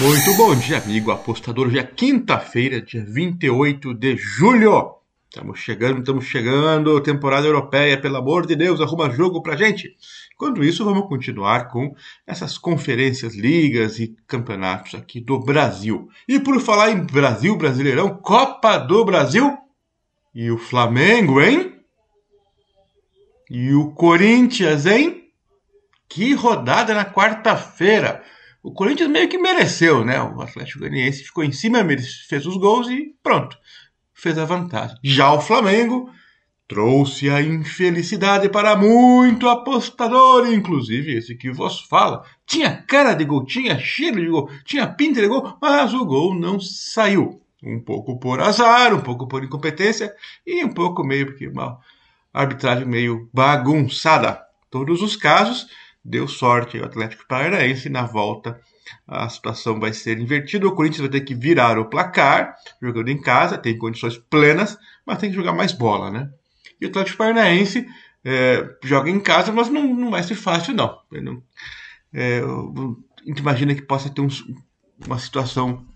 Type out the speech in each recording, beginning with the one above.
Muito bom dia, amigo apostador. Dia quinta-feira, dia 28 de julho. Estamos chegando, estamos chegando. Temporada europeia, pelo amor de Deus, arruma jogo pra gente. Enquanto isso, vamos continuar com essas conferências, ligas e campeonatos aqui do Brasil. E por falar em Brasil, Brasileirão, Copa do Brasil. E o Flamengo, hein? E o Corinthians, hein? Que rodada na quarta-feira! O Corinthians meio que mereceu, né? O Atlético Goianiense ficou em cima, fez os gols e pronto, fez a vantagem. Já o Flamengo trouxe a infelicidade para muito apostador, inclusive esse que vos fala. Tinha cara de gol, tinha cheiro de gol, tinha pinta de gol, mas o gol não saiu. Um pouco por azar, um pouco por incompetência e um pouco meio porque uma arbitragem meio bagunçada. Todos os casos, deu sorte o Atlético Paranaense na volta. A situação vai ser invertida. O Corinthians vai ter que virar o placar, jogando em casa, tem condições plenas, mas tem que jogar mais bola, né? E o Atlético Paranaense é, joga em casa, mas não, não vai ser fácil, não. não é, a gente imagina que possa ter um, uma situação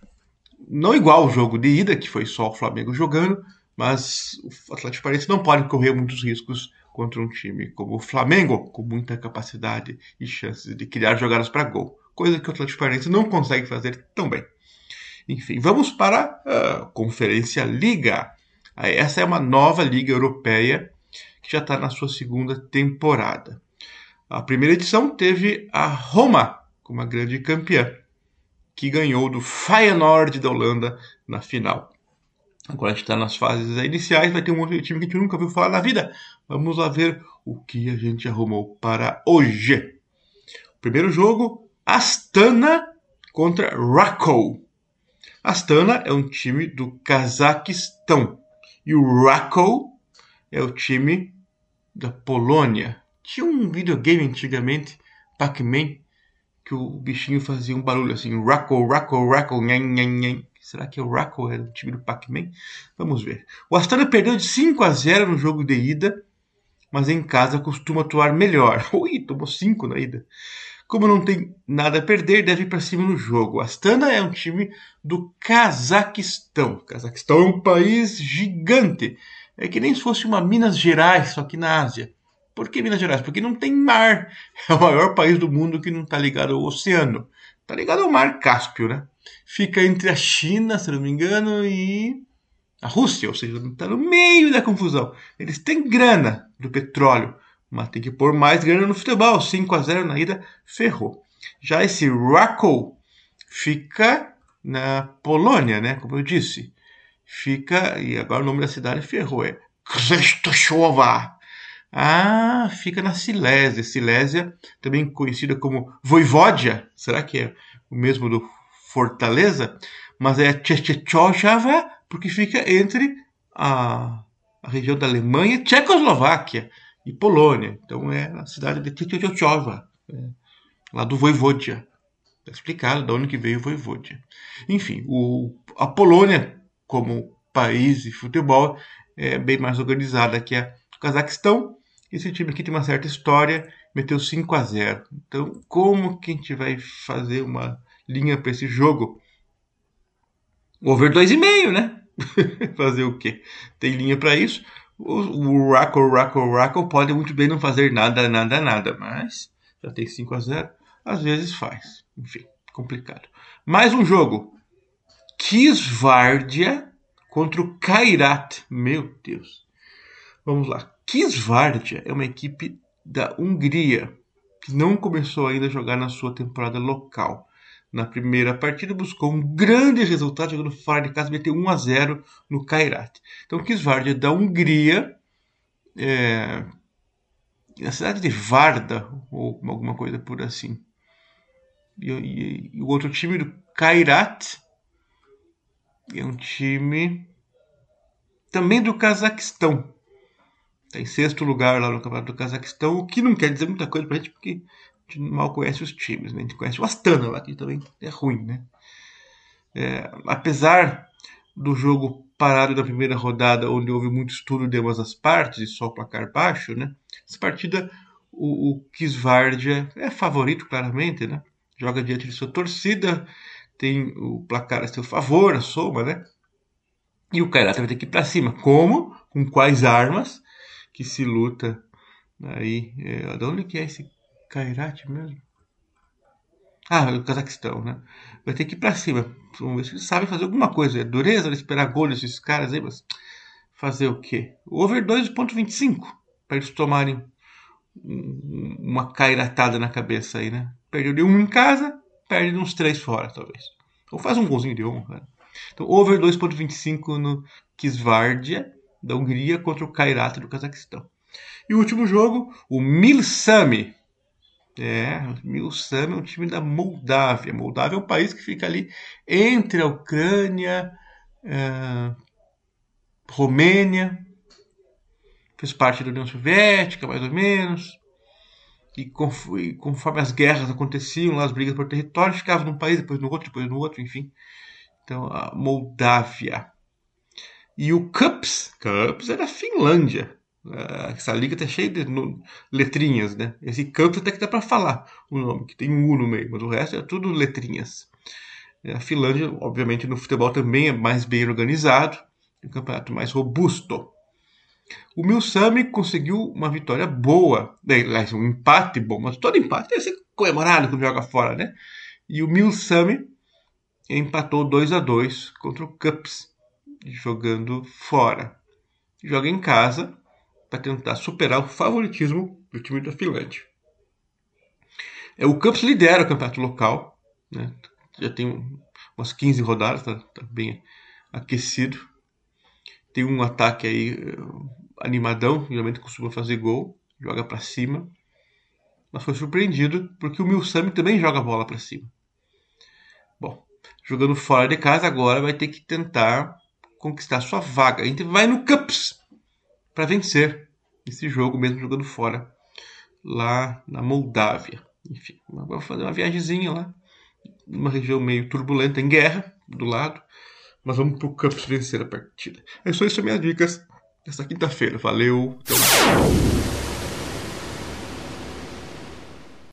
não igual ao jogo de ida, que foi só o Flamengo jogando, mas o Atlético Paranaense não pode correr muitos riscos contra um time como o Flamengo, com muita capacidade e chances de criar jogadas para gol, coisa que o Atlético Paranaense não consegue fazer tão bem. Enfim, vamos para a Conferência Liga. Essa é uma nova liga europeia que já está na sua segunda temporada. A primeira edição teve a Roma como uma grande campeã, que ganhou do Feyenoord da Holanda na final. Agora a gente está nas fases iniciais, vai ter um outro time que a gente nunca viu falar na vida. Vamos lá ver o que a gente arrumou para hoje. Primeiro jogo, Astana contra Rakow. Astana é um time do Cazaquistão e o Rakow é o time da Polônia. Tinha um videogame antigamente, Pac-Man, que o bichinho fazia um barulho assim, Rakow, Rakow, Rakow, nhan, nhan, nhan. Será que é o Rackle era o time do Pac-Man? Vamos ver. O Astana perdeu de 5 a 0 no jogo de ida, mas em casa costuma atuar melhor. Ui, tomou 5 na ida. Como não tem nada a perder, deve ir para cima no jogo. O Astana é um time do Cazaquistão. Cazaquistão é um país gigante. É que nem se fosse uma Minas Gerais, só que na Ásia. Por que Minas Gerais? Porque não tem mar. É o maior país do mundo que não está ligado ao oceano. Está ligado ao mar Cáspio, né? Fica entre a China, se não me engano, e a Rússia, ou seja, está no meio da confusão. Eles têm grana do petróleo, mas tem que pôr mais grana no futebol. 5 a 0 na ida, ferrou. Já esse Rakow fica na Polônia, né? Como eu disse. Fica, e agora o nome da cidade ferrou, é Krzysztofowa. Ah, fica na Silésia. Silésia, também conhecida como Voivodia. Será que é o mesmo do Fortaleza, mas é Tchechchova porque fica entre a, a região da Alemanha, Tchecoslováquia e Polônia. Então é a cidade de Tchechchova, é, lá do Voivodia. Está explicado de onde que veio o Voivodia. Enfim, o, a Polônia, como país de futebol, é bem mais organizada que a Cazaquistão. Esse time aqui tem uma certa história, meteu 5 a 0. Então, como que a gente vai fazer uma linha para esse jogo. Over 2,5, né? fazer o quê? Tem linha para isso. O, o Rackle, Rackle, Rackle pode muito bem não fazer nada, nada, nada, mas já tem 5 a 0 às vezes faz. Enfim, complicado. Mais um jogo. Kisvardia contra o Kairat. Meu Deus. Vamos lá. Kisvardia é uma equipe da Hungria que não começou ainda a jogar na sua temporada local na primeira partida, buscou um grande resultado, jogando fora de casa, meteu 1 a 0 no Kairat. Então, Kisvardia da Hungria, é, na cidade de Varda, ou alguma coisa por assim. E, e, e o outro time do Kairat é um time também do Cazaquistão. Está em sexto lugar lá no Campeonato do Cazaquistão, o que não quer dizer muita coisa para a gente, porque gente mal conhece os times, né? A gente conhece o Astana lá, que também é ruim, né? É, apesar do jogo parado da primeira rodada, onde houve muito estudo de ambas as partes e só o placar baixo, né? Essa partida, o, o Kisvardia é favorito, claramente, né? Joga diante de sua torcida, tem o placar a seu favor, a soma, né? E o Kairata vai ter que ir para cima. Como? Com quais armas que se luta aí? É, de onde que é esse Kairat mesmo? Ah, o Cazaquistão, né? Vai ter que ir para cima. Vamos ver se eles sabem fazer alguma coisa. É dureza esperar gol desses caras aí, mas fazer o quê? Over 2.25 para eles tomarem uma cairatada na cabeça aí, né? Perdeu de um em casa, perde uns três fora, talvez. Ou faz um golzinho de um, cara. Então, over 2.25 no Kisvardia, da Hungria, contra o Kairat do Cazaquistão. E o último jogo, o Milsami. É, Milsami é um time da Moldávia. Moldávia é um país que fica ali entre a Ucrânia, é, Romênia, fez parte da União Soviética, mais ou menos. E conforme as guerras aconteciam, as brigas por território, ficava num país, depois no outro, depois no outro, enfim. Então, a Moldávia. E o CUPS, CUPS é da Finlândia. Ah, essa liga tá cheia de letrinhas, né? Esse CUPS até que dá para falar o nome, que tem um U no meio, mas o resto é tudo letrinhas. A Finlândia, obviamente, no futebol também é mais bem organizado, é um campeonato mais robusto. O Milsami conseguiu uma vitória boa, um empate bom, mas todo empate deve ser comemorado quando joga fora, né? E o Milsami empatou 2 a 2 contra o Cups, jogando fora. Joga em casa para tentar superar o favoritismo do time da Finlândia. É, o Cups lidera o campeonato local, né? já tem umas 15 rodadas, está tá bem aquecido. Tem um ataque aí animadão, geralmente costuma fazer gol, joga para cima. Mas foi surpreendido porque o Milsami também joga a bola para cima. Bom, jogando fora de casa agora vai ter que tentar conquistar sua vaga. A gente vai no Cups para vencer esse jogo mesmo jogando fora lá na Moldávia. Enfim, vamos fazer uma viagemzinha lá, numa região meio turbulenta, em guerra, do lado. Mas vamos pro Cups vencer a partida. É só isso, minhas dicas dessa quinta-feira. Valeu!